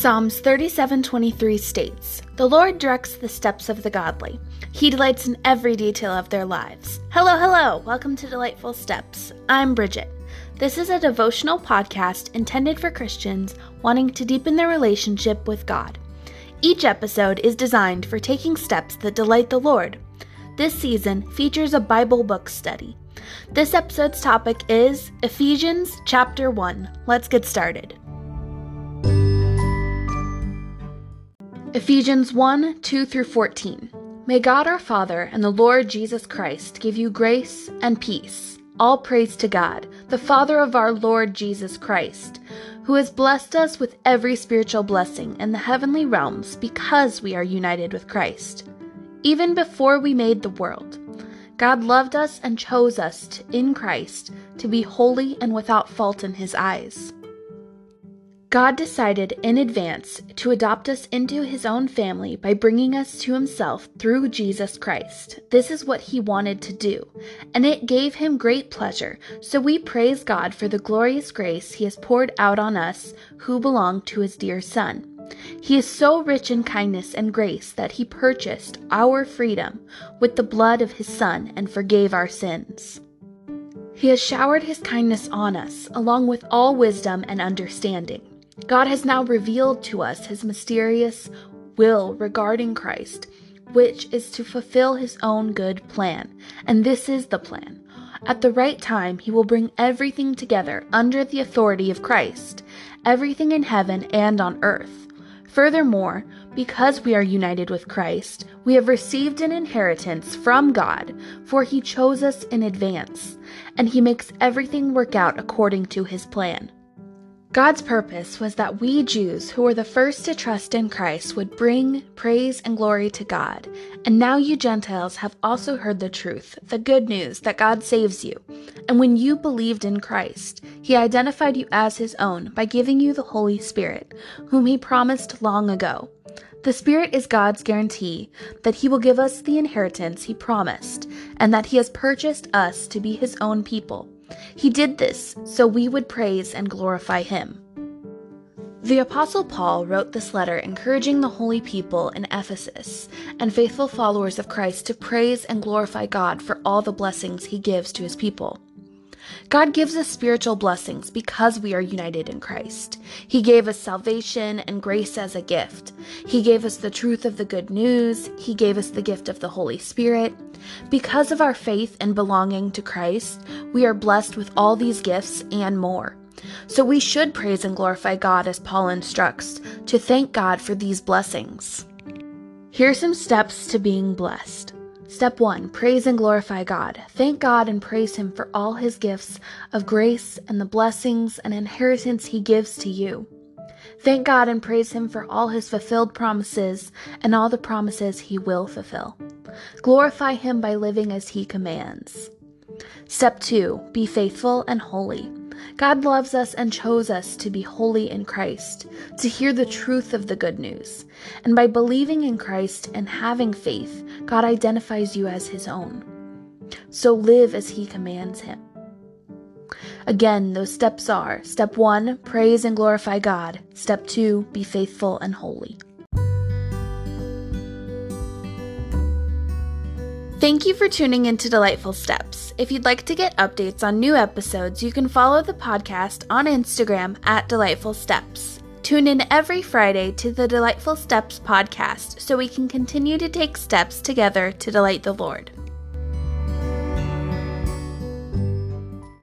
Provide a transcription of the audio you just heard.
Psalms 37:23 states, "The Lord directs the steps of the godly. He delights in every detail of their lives." Hello, hello. Welcome to Delightful Steps. I'm Bridget. This is a devotional podcast intended for Christians wanting to deepen their relationship with God. Each episode is designed for taking steps that delight the Lord. This season features a Bible book study. This episode's topic is Ephesians chapter 1. Let's get started. Ephesians 1 2 through 14. May God our Father and the Lord Jesus Christ give you grace and peace. All praise to God, the Father of our Lord Jesus Christ, who has blessed us with every spiritual blessing in the heavenly realms because we are united with Christ. Even before we made the world, God loved us and chose us in Christ to be holy and without fault in His eyes. God decided in advance to adopt us into his own family by bringing us to himself through Jesus Christ. This is what he wanted to do, and it gave him great pleasure. So we praise God for the glorious grace he has poured out on us who belong to his dear Son. He is so rich in kindness and grace that he purchased our freedom with the blood of his Son and forgave our sins. He has showered his kindness on us, along with all wisdom and understanding. God has now revealed to us his mysterious will regarding Christ, which is to fulfill his own good plan. And this is the plan. At the right time, he will bring everything together under the authority of Christ, everything in heaven and on earth. Furthermore, because we are united with Christ, we have received an inheritance from God, for he chose us in advance, and he makes everything work out according to his plan. God's purpose was that we Jews, who were the first to trust in Christ, would bring praise and glory to God. And now you Gentiles have also heard the truth, the good news that God saves you. And when you believed in Christ, He identified you as His own by giving you the Holy Spirit, whom He promised long ago. The Spirit is God's guarantee that He will give us the inheritance He promised, and that He has purchased us to be His own people. He did this so we would praise and glorify him. The Apostle Paul wrote this letter encouraging the holy people in Ephesus and faithful followers of Christ to praise and glorify God for all the blessings he gives to his people. God gives us spiritual blessings because we are united in Christ. He gave us salvation and grace as a gift. He gave us the truth of the good news. He gave us the gift of the Holy Spirit. Because of our faith and belonging to Christ, we are blessed with all these gifts and more. So we should praise and glorify God as Paul instructs, to thank God for these blessings. Here are some steps to being blessed. Step 1 Praise and glorify God. Thank God and praise Him for all His gifts of grace and the blessings and inheritance He gives to you. Thank God and praise Him for all His fulfilled promises and all the promises He will fulfill. Glorify Him by living as He commands. Step 2 Be faithful and holy. God loves us and chose us to be holy in Christ, to hear the truth of the good news. And by believing in Christ and having faith, God identifies you as His own. So live as He commands Him. Again, those steps are step one, praise and glorify God. Step two, be faithful and holy. Thank you for tuning in to Delightful Steps. If you'd like to get updates on new episodes, you can follow the podcast on Instagram at Delightful Steps. Tune in every Friday to the Delightful Steps podcast so we can continue to take steps together to delight the Lord.